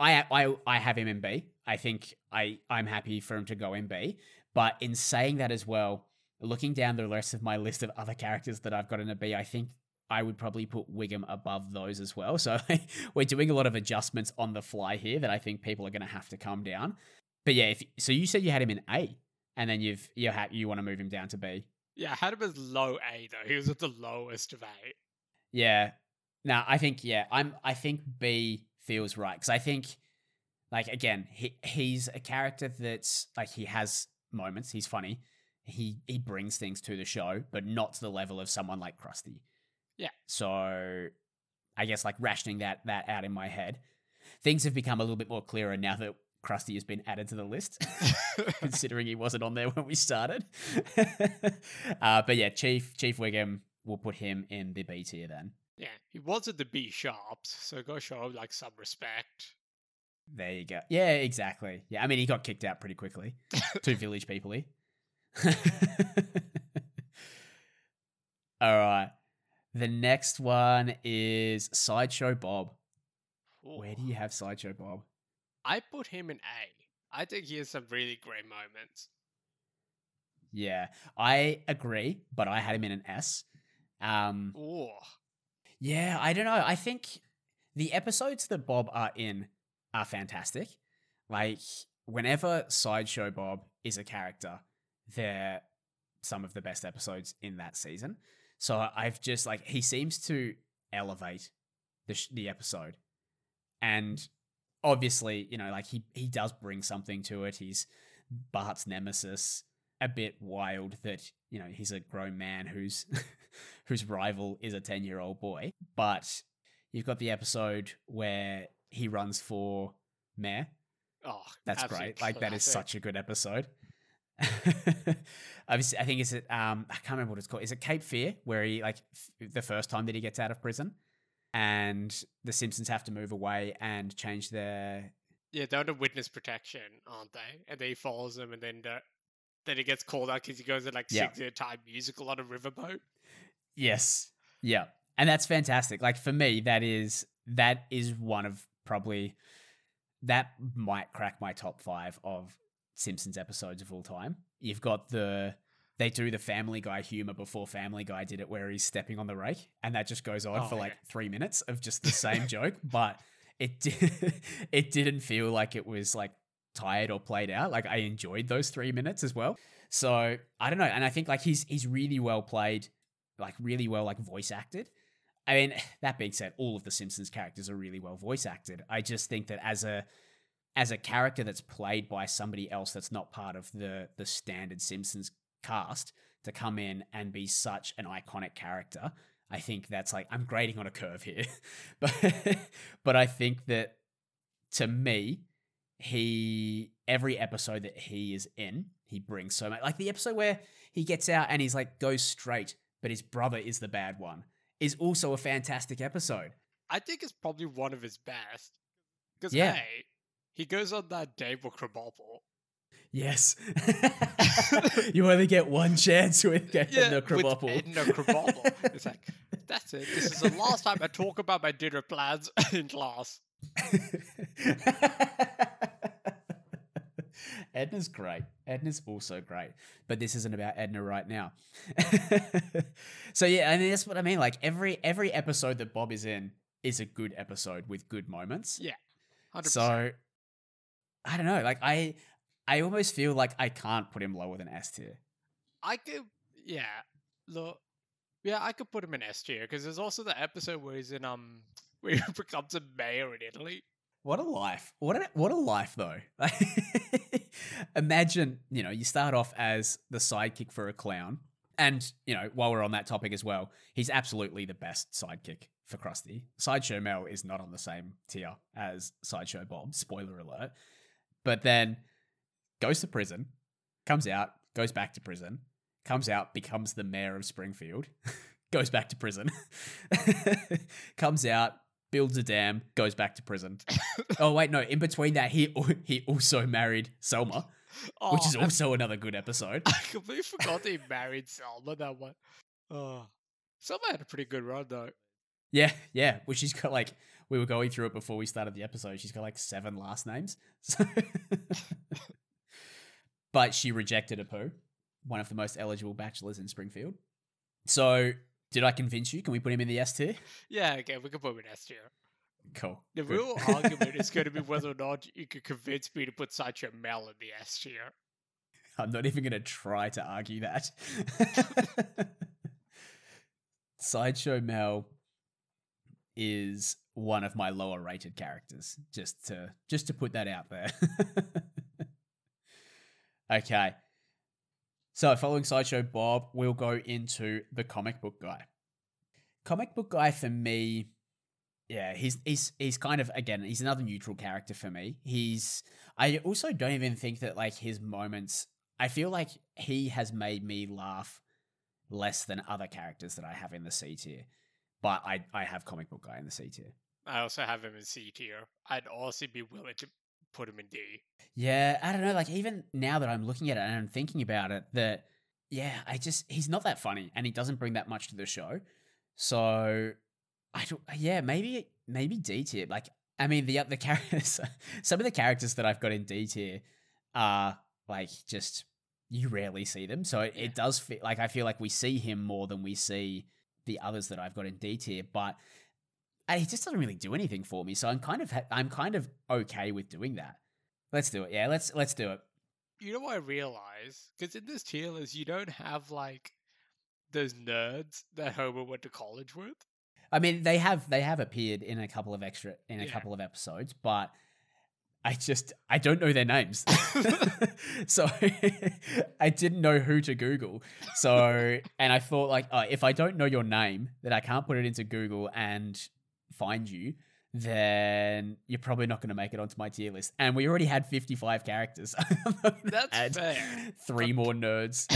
I I I have him in B. I think I I'm happy for him to go in B. But in saying that as well, looking down the rest of my list of other characters that I've got in a B, I think I would probably put Wiggum above those as well. So we're doing a lot of adjustments on the fly here that I think people are going to have to come down. But yeah, if so, you said you had him in A, and then you've you ha- you want to move him down to B. Yeah, I had him as low A though. He was at the lowest of A. Yeah. Now I think yeah, I'm I think B feels right cuz I think like again, he he's a character that's like he has moments, he's funny. He he brings things to the show, but not to the level of someone like Krusty. Yeah. So I guess like rationing that that out in my head. Things have become a little bit more clearer now that Krusty has been added to the list, considering he wasn't on there when we started. uh, but yeah, Chief Chief Wiggum, we'll put him in the B tier then. Yeah, he was at the Be Sharps, so go show him like some respect. There you go. Yeah, exactly. Yeah, I mean, he got kicked out pretty quickly. Two village people. He. All right. The next one is Sideshow Bob. Where do you have Sideshow Bob? I put him in A. I think he has some really great moments. Yeah, I agree, but I had him in an S. Um, Ooh. yeah, I don't know. I think the episodes that Bob are in are fantastic. Like, whenever Sideshow Bob is a character, they're some of the best episodes in that season. So I've just like he seems to elevate the sh- the episode, and obviously, you know, like he he does bring something to it. He's Bart's nemesis, a bit wild that you know he's a grown man whose whose rival is a ten year old boy. But you've got the episode where he runs for mayor. Oh, That's great. Like that is such a good episode. I think it's at um I can't remember what it's called. Is it Cape Fear where he like f- the first time that he gets out of prison, and the Simpsons have to move away and change their Yeah, they're under witness protection, aren't they? And then he follows them, and then the, then he gets called out because he goes and like Yeah. sings the entire musical on a riverboat. Yes. Yeah. And that's fantastic. Like for me, that is that is one of probably that might crack my top five of Simpsons episodes of all time. You've got the they do the Family Guy humor before Family Guy did it, where he's stepping on the rake, and that just goes on Oh, for like three minutes of just the same joke, but it did, it didn't feel like it was like tired or played out. Like I enjoyed those three minutes as well. So I don't know, and I think like he's he's really well played like really well like voice acted. I mean, that being said, all of the Simpsons characters are really well voice acted. I just think that as a as a character that's played by somebody else that's not part of the the standard Simpsons cast to come in and be such an iconic character, I think that's like I'm grading on a curve here. but but I think that to me, he every episode that he is in, he brings so much. Like the episode where he gets out and he's like goes straight, but his brother is the bad one, is also a fantastic episode. I think it's probably one of his best. Because Yeah. hey, he goes on that with Krabappel. Yes, you only get one chance with getting the with Edna Krabappel. it's like, that's it. This is the last time I talk about my dinner plans in class. Edna's great. Edna's also great, but this isn't about Edna right now. so yeah, I mean that's what I mean. Like every every episode that Bob is in is a good episode with good moments. Yeah, 100%. So I don't know. Like I I almost feel like I can't put him lower than S tier. I could, yeah, look, yeah, I could put him in S tier because there's also the episode where he's in um where he becomes a mayor in Italy. What a life. What a what a life though. Imagine, you know, you start off as the sidekick for a clown. And, you know, while we're on that topic as well, he's absolutely the best sidekick for Krusty. Sideshow Mel is not on the same tier as Sideshow Bob, spoiler alert. But then goes to prison, comes out, goes back to prison, comes out, becomes the mayor of Springfield, goes back to prison, comes out, builds a dam, goes back to prison. oh wait, no. In between that, he he also married Selma, oh, which is Oh, I- also another good episode. I completely forgot that he married Selma that one. Oh, Selma had a pretty good run though. Yeah, yeah. Well, she's got like we were going through it before we started the episode. She's got like seven last names. So but she rejected Apu, one of the most eligible bachelors in Springfield. So did I convince you? Can we put him in the S tier? Yeah, okay, we can put him in S tier. Cool. The Good. real argument is going to be whether or not you can convince me to put Sideshow Mel in the S tier. I'm not even going to try to argue that. Sideshow Mel is one of my lower rated characters. Just to just to put that out there. okay. So following Sideshow Bob, we'll go into the comic book guy. Comic book guy for me, yeah, he's he's he's kind of again, he's another neutral character for me. He's I also don't even think that like his moments I feel like he has made me laugh less than other characters that I have in the C tier. But I, I have comic book guy in the C tier. I also have him in C tier. I'd also be willing to put him in D. Yeah, I don't know. Like even now that I'm looking at it and I'm thinking about it, that yeah, I just he's not that funny and he doesn't bring that much to the show. So I don't. Yeah, maybe maybe D tier. Like I mean the the characters, some of the characters that I've got in D tier are like just you rarely see them. So it, Yeah. it does feel like I feel like we see him more than we see the others that I've got in D tier, but. He just doesn't really do anything for me, so I'm kind of ha- I'm kind of okay with doing that. Let's do it. Yeah, let's let's do it. You know what I realize? Because in this tier list, you don't have like those nerds that Homer went to college with. I mean, they have they have appeared in a couple of extra in a Yeah. couple of episodes, but I just I don't know their names, so I didn't know who to Google. So and I thought like, oh, if I don't know your name, then I can't put it into Google and find you. Then you're probably not going to make it onto my tier list. And we already had 55 characters. I'm not gonna That's fair. Three more nerds.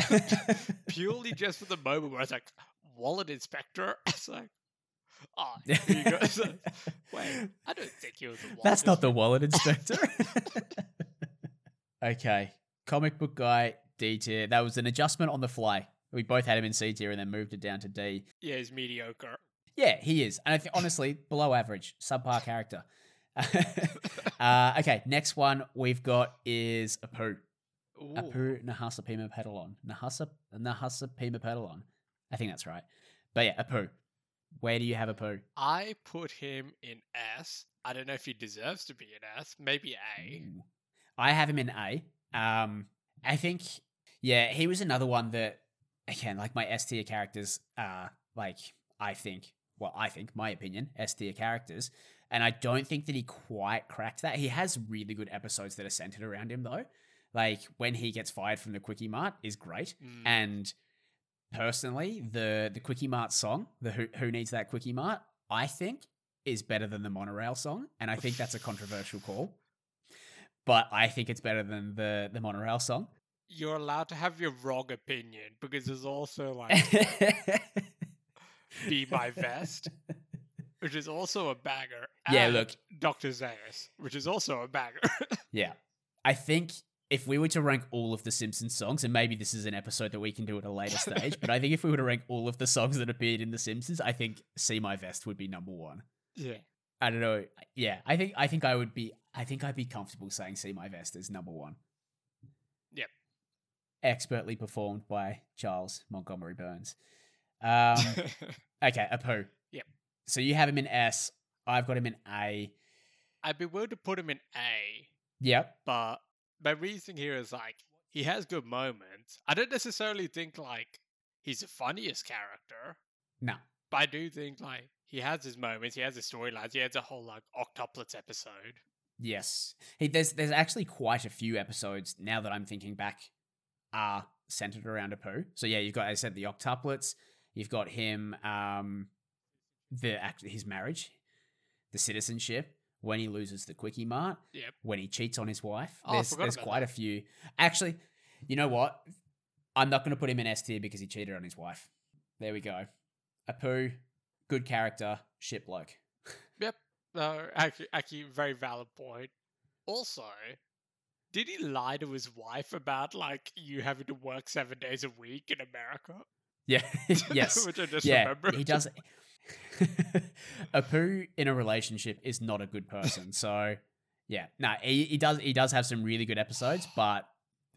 Purely just for the moment where it's like, wallet inspector. It's like, oh, here you go. Wait, I don't think he was a wallet That's not the wallet inspector. okay. Comic book guy, D tier. That was an adjustment on the fly. We both had him in C tier and then moved it down to D. Yeah, he's mediocre. Yeah, he is. And I think, honestly, below average, subpar character. uh, okay, next one we've got is Apu. Ooh. Apu Nahasapeemapetilon. Nahasa, Nahasapeemapetilon. I think that's right. But yeah, Apu. Where do you have Apu? I put him in S. I don't know if he deserves to be in S. Maybe A. I have him in A. Um, I think, yeah, he was another one that again, like my S tier characters are like I think, well, I think my opinion, S tier characters, and I don't think that he quite cracked that. He has really good episodes that are centered around him though. Like when he gets fired from the Kwik-E-Mart is great, Mm. and personally, the the Kwik-E-Mart song, the Who, Who Needs That Kwik-E-Mart, I think is better than the monorail song, and I think that's a controversial call. But I think it's better than the the monorail song. You're allowed to have your wrong opinion because there's also like See My Vest, which is also a banger. Yeah, look. Dr. Zaius, which is also a banger. Yeah. I think if we were to rank all of the Simpsons songs, and maybe this is an episode that we can do at a later stage, but I think if we were to rank all of the songs that appeared in The Simpsons, I think See My Vest would be number one. yeah. I don't know. Yeah, I think I think I would be I think I'd be comfortable saying See My Vest is number one. Yep. Expertly performed by Charles Montgomery Burns. Um okay, Apu. Yep. So you have him in S. I've got him in A. I'd be willing to put him in A, Yep. but my reasoning here is like he has good moments. I don't necessarily think like he's the funniest character, No. but I do think like he has his moments. He has his storylines. He has a whole like octuplets episode. Yes. He, there's there's actually quite a few episodes now that I'm thinking back are centered around a Apu. So yeah, you've got as I said the octuplets. You've got him, um, the act his marriage, the citizenship when he loses the Kwik-E-Mart, Yep. when he cheats on his wife. Oh, there's there's quite that. a few. Actually, you know what? I'm not going to put him in S tier because he cheated on his wife. There we go. Apu, good character, shit bloke. Yep. No, actually, actually, very valid point. Also, did he lie to his wife about like you having to work seven days a week in America? Yeah. yes. Which I just yeah, remembered. he does. Apu in a relationship is not a good person. So, yeah, no, he, he does. He does have some really good episodes, but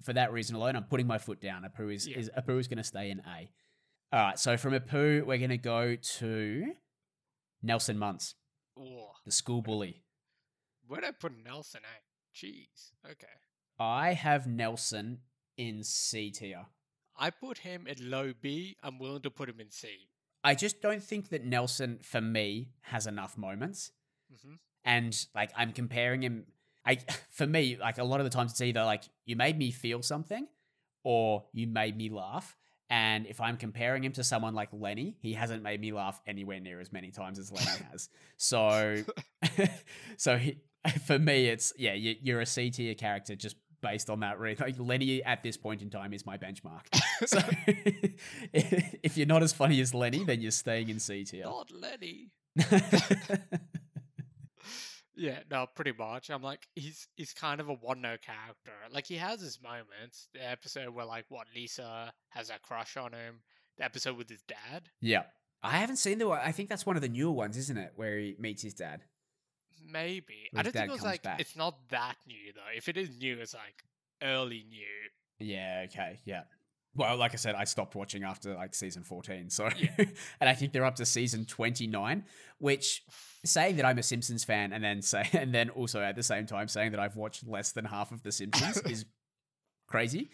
for that reason alone, I'm putting my foot down. Apu is, Yeah. is Apu is going to stay in A. All right, so from Apu, we're going to go to Nelson Muntz, Ooh, the school bully. where'd I put Nelson at? Jeez. Okay. I have Nelson in C tier. I put him at low B. I'm willing to put him in C. I just don't think that Nelson, for me, has enough moments. Mm-hmm. and like I'm comparing him. I for me, like a lot of the times, it's either like you made me feel something, or you made me laugh. And if I'm comparing him to someone like Lenny, he hasn't made me laugh anywhere near as many times as Lenny has. So, so he, for me, it's yeah, you, you're a C tier character just based on that. Re- like Lenny at this point in time is my benchmark. So, if you're not as funny as Lenny, then you're staying in C tier. Not Lenny. Yeah, no, pretty much. I'm like, he's he's kind of a one note character. Like he has his moments. The episode where like what Lisa has a crush on him. The episode with his dad. Yeah. I haven't seen the one. I think that's one of the newer ones, isn't it? Where he meets his dad. Maybe. I don't think it was like back. it's not that new though. If it is new, it's like early new. Yeah, okay, yeah. Well, like I said, I stopped watching after like season 14. So, and I think they're up to season 29, which saying that I'm a Simpsons fan and then say, and then also at the same time saying that I've watched less than half of The Simpsons is crazy.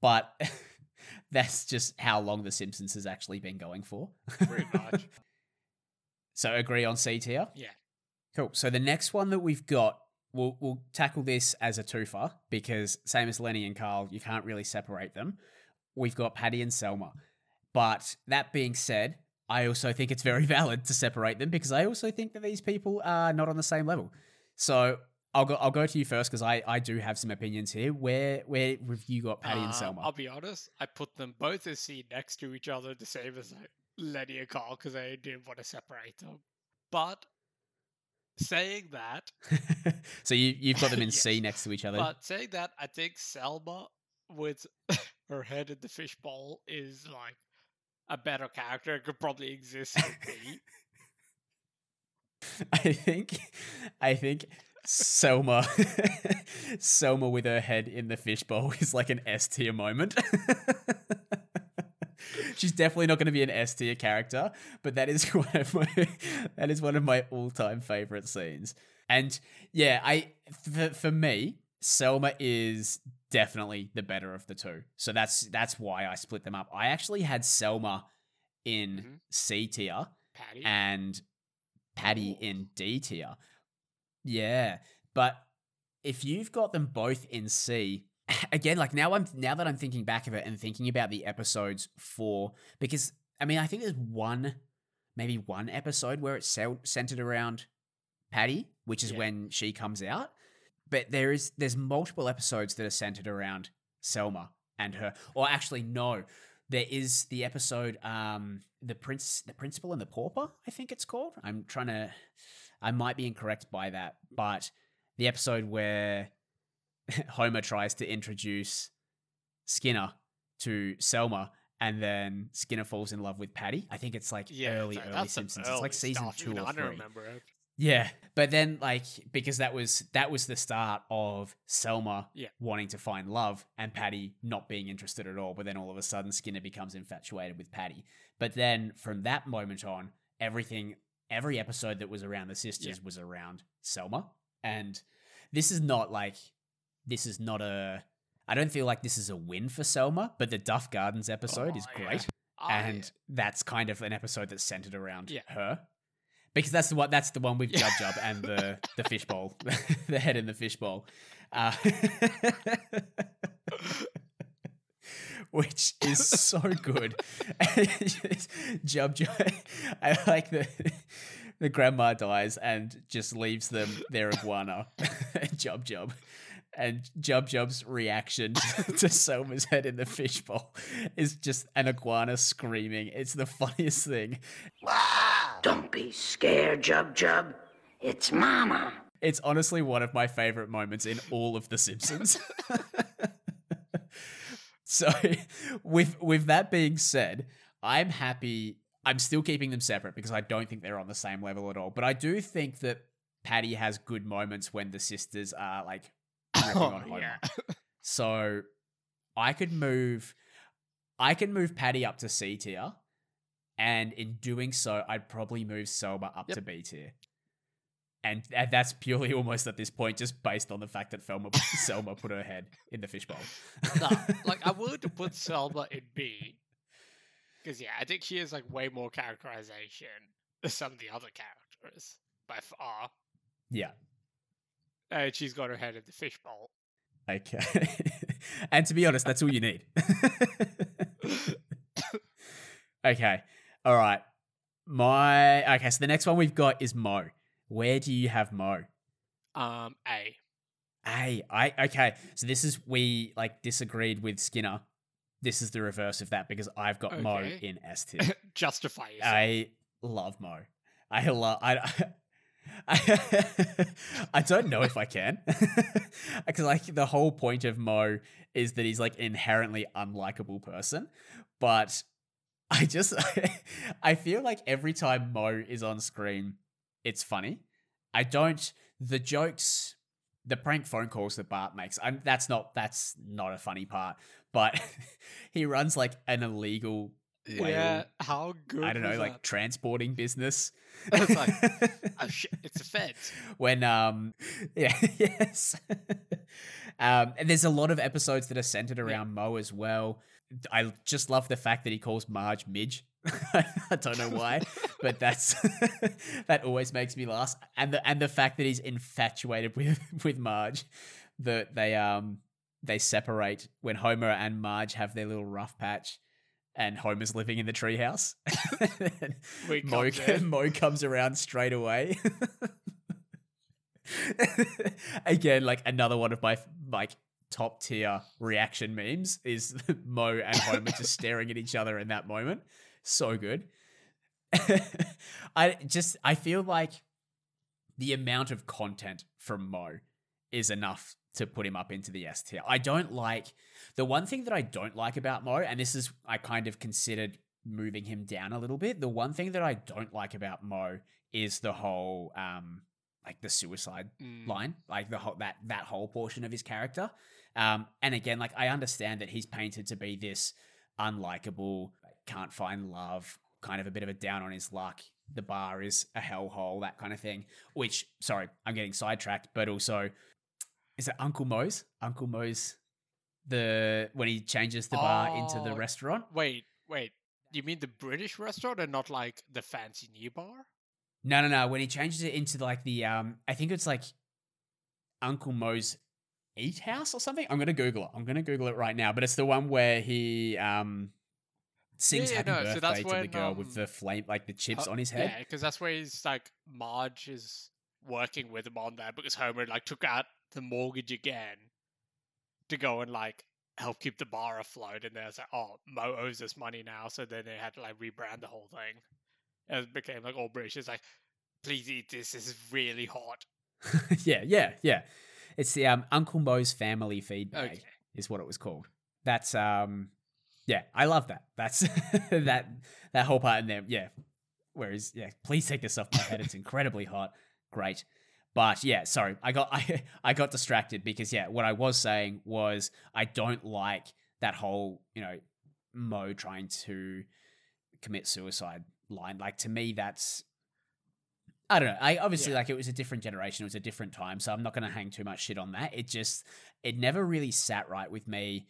But that's just how long The Simpsons has actually been going for. Pretty much. so, agree on C tier? Yeah. Cool. So the next one that we've got, we'll we'll tackle this as a twofer because same as Lenny and Carl, you can't really separate them. We've got Patty and Selma. But that being said, I also think it's very valid to separate them because I also think that these people are not on the same level. So I'll go I'll go to you first because I, I do have some opinions here. Where where have you got Patty and Um, Selma? I'll be honest. I put them both as C next to each other, the same as like Lenny and Carl, because I didn't want to separate them. But saying that, so you you've got them in C next to each other. But saying that, I think Selma with her head in the fishbowl is like a better character. It could probably exist I think I think Selma Selma with her head in the fishbowl is like an S tier moment. She's definitely not going to be an S tier character, but that is one of my that is one of my all time favorite scenes. And yeah, I for, for me, Selma is definitely the better of the two. So that's that's why I split them up. I actually had Selma in Mhm. C tier Patty. and Patty in D tier. Yeah, but if you've got them both in C, again, like now I'm now that I'm thinking back of it and thinking about the episodes for because I mean I think there's one maybe one episode where it's centered around Patty, which is Yeah. when she comes out. But there is there's multiple episodes that are centered around Selma and her. Or actually, no, there is the episode um the prince the principal and the pauper i think it's called i'm trying to i might be incorrect by that but the episode where homer tries to introduce skinner to selma and then skinner falls in love with patty i think it's like yeah, early early simpsons it's like season stuff, two even or I three don't remember it. yeah, but then like because that was that was the start of Selma Yeah. wanting to find love and Patty not being interested at all. But then all of a sudden Skinner becomes infatuated with Patty. But then from that moment on, everything every episode that was around the sisters was around Selma. And this is not like this is not a I don't feel like this is a win for Selma, but the Duff Gardens episode is Oh, yeah. great Oh, yeah. and that's kind of an episode that's centered around Yeah. her because that's the one that's the one with Yeah. Jub Jub and the the fishbowl, the head in the fishbowl, uh, which is so good. Jub Jub, I like the the grandma dies and just leaves them their iguana, Jub Jub. And Jub Jub's reaction to Selma's head in the fishbowl is just an iguana screaming. It's the funniest thing. Don't be scared, Jub Jub. It's Mama. It's honestly one of my favorite moments in all of The Simpsons. so, with with that being said, I'm happy. I'm still keeping them separate because I don't think they're on the same level at all. But I do think that Patty has good moments when the sisters are like Oh, yeah. So, I could move. I can move Patty up to C tier, and in doing so, I'd probably move Selma up Yep. to B tier. And th- that's purely almost at this point just based on the fact that Selma, Selma put her head in the fishbowl. no, like I would put Selma in B. Because yeah, I think she has like way more characterization than some of the other characters by far. yeah. And she's got her head in the fishbowl. Okay. and to be honest, that's all you need. okay. All right. My okay, so the next one we've got is Moe. Where do you have Moe? Um, A. Hey, I okay. So this is we like disagreed with Skinner. This is the reverse of that because I've got Moe in S tier. Justify yourself. I love Moe. I love. I. I, don't know if I can, because like the whole point of Moe is that he's like inherently unlikable person, but I just I feel like every time Moe is on screen, it's funny. I don't the jokes, the prank phone calls that Bart makes. I'm, that's not that's not a funny part, but he runs like an illegal whale yeah, how good? I don't know, like that? transporting business. It's like, oh shit, it's a feds. when um yeah yes um and there's a lot of episodes that are centered around Moe as well. I just love the fact that he calls Marge Midge. I don't know why, but that's that always makes me laugh. And the and the fact that he's infatuated with with Marge, that they um they separate when Homer and Marge have their little rough patch, and Homer's living in the treehouse. Moe, comes. Moe comes around straight away. Again, like another one of my like top tier reaction memes is Moe and Homer just staring at each other in that moment. So good. I just I feel like the amount of content from Moe is enough to put him up into the S tier. I don't like the one thing that I don't like about Moe, and this is I kind of considered moving him down a little bit. The one thing that I don't like about Moe is the whole um like the suicide Mm. line, like the whole that that whole portion of his character. Um, and again, like I understand that he's painted to be this unlikable, can't find love, kind of a bit of a down on his luck. The bar is a hellhole, that kind of thing. Which, sorry, I'm getting sidetracked, but also is it Uncle Moe's? Uncle Moe's the when he changes the bar into the Oh, restaurant. Wait, wait. You mean the British restaurant and not like the fancy new bar? No, no, no. When he changes it into like the um, I think it's like Uncle Moe's Eat House or something. I'm gonna Google it. I'm gonna Google it right now. But it's the one where he um sings yeah, "Happy no, so Birthday" that's to the when, girl with um, the flame, like the chips on his head. Yeah, because that's where he's like Marge is working with him on that because Homer like took out the mortgage again to go and like help keep the bar afloat, and there's like, oh, Moe owes us money now, so then they had to like rebrand the whole thing. And it became like all British. It's like, please eat this. This is really hot. yeah, yeah, yeah. It's the um, Uncle Moe's family feed bag Okay. is what it was called. That's um, yeah, I love that. That's that that whole part in there. Yeah. Whereas, yeah, please take this off my head. It's incredibly hot. Great. But yeah, sorry, I got I I got distracted because yeah, what I was saying was I don't like that whole you know Moe trying to commit suicide line. Like to me, that's I don't know. I obviously Yeah. like it was a different generation, it was a different time, so I'm not going to hang too much shit on that. It just it never really sat right with me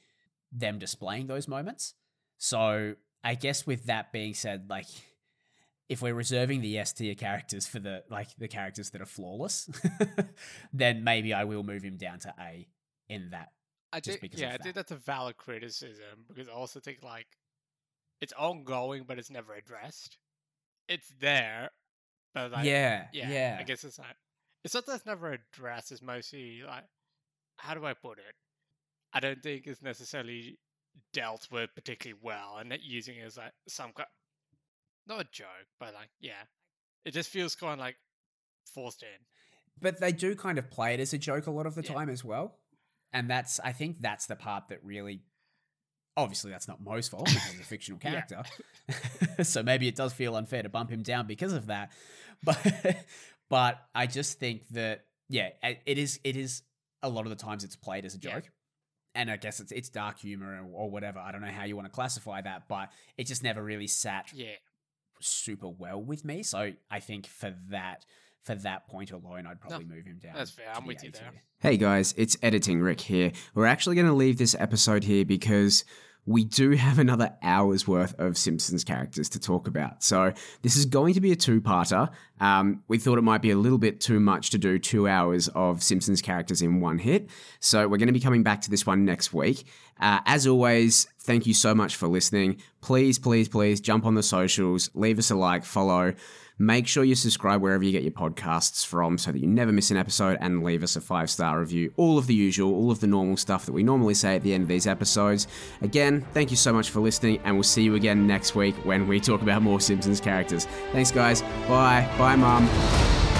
them displaying those moments. So I guess with that being said, like if we're reserving the S tier characters for the like the characters that are flawless, then maybe I will move him down to A in that. I Just think yeah, I think that's a valid criticism because I also think like it's ongoing, but it's never addressed. It's there, but like yeah, yeah, yeah. I guess it's not. It's not that it's never addressed. It's mostly like, how do I put it? I don't think it's necessarily dealt with particularly well, and that using it as like some kind, not a joke, but like yeah, it just feels kind of like forced in. But they do kind of play it as a joke a lot of the Yeah. time as well. And that's I think that's the part that really obviously that's not Moe's fault because he's a fictional character. so maybe it does feel unfair to bump him down because of that. But but I just think that yeah, it is it is a lot of the times it's played as a Yeah. joke. And I guess it's it's dark humor or, or whatever. I don't know how you want to classify that, but it just never really sat Yeah, super well with me. So I think for that for that point alone, I'd probably move him down. that's fair. to I'm the with you there. Hey guys, it's Editing Rick here. We're actually going to leave this episode here because we do have another hour's worth of Simpsons characters to talk about. So this is going to be a two-parter. Um, we thought it might be a little bit too much to do two hours of Simpsons characters in one hit. So we're going to be coming back to this one next week. Uh, as always, thank you so much for listening. Please, please, please jump on the socials, leave us a like, follow. Make sure you subscribe wherever you get your podcasts from so that you never miss an episode and leave us a five star review. All of the usual, all of the normal stuff that we normally say at the end of these episodes. Again, thank you so much for listening, and we'll see you again next week when we talk about more Simpsons characters. Thanks, guys. Bye. Bye, Mum.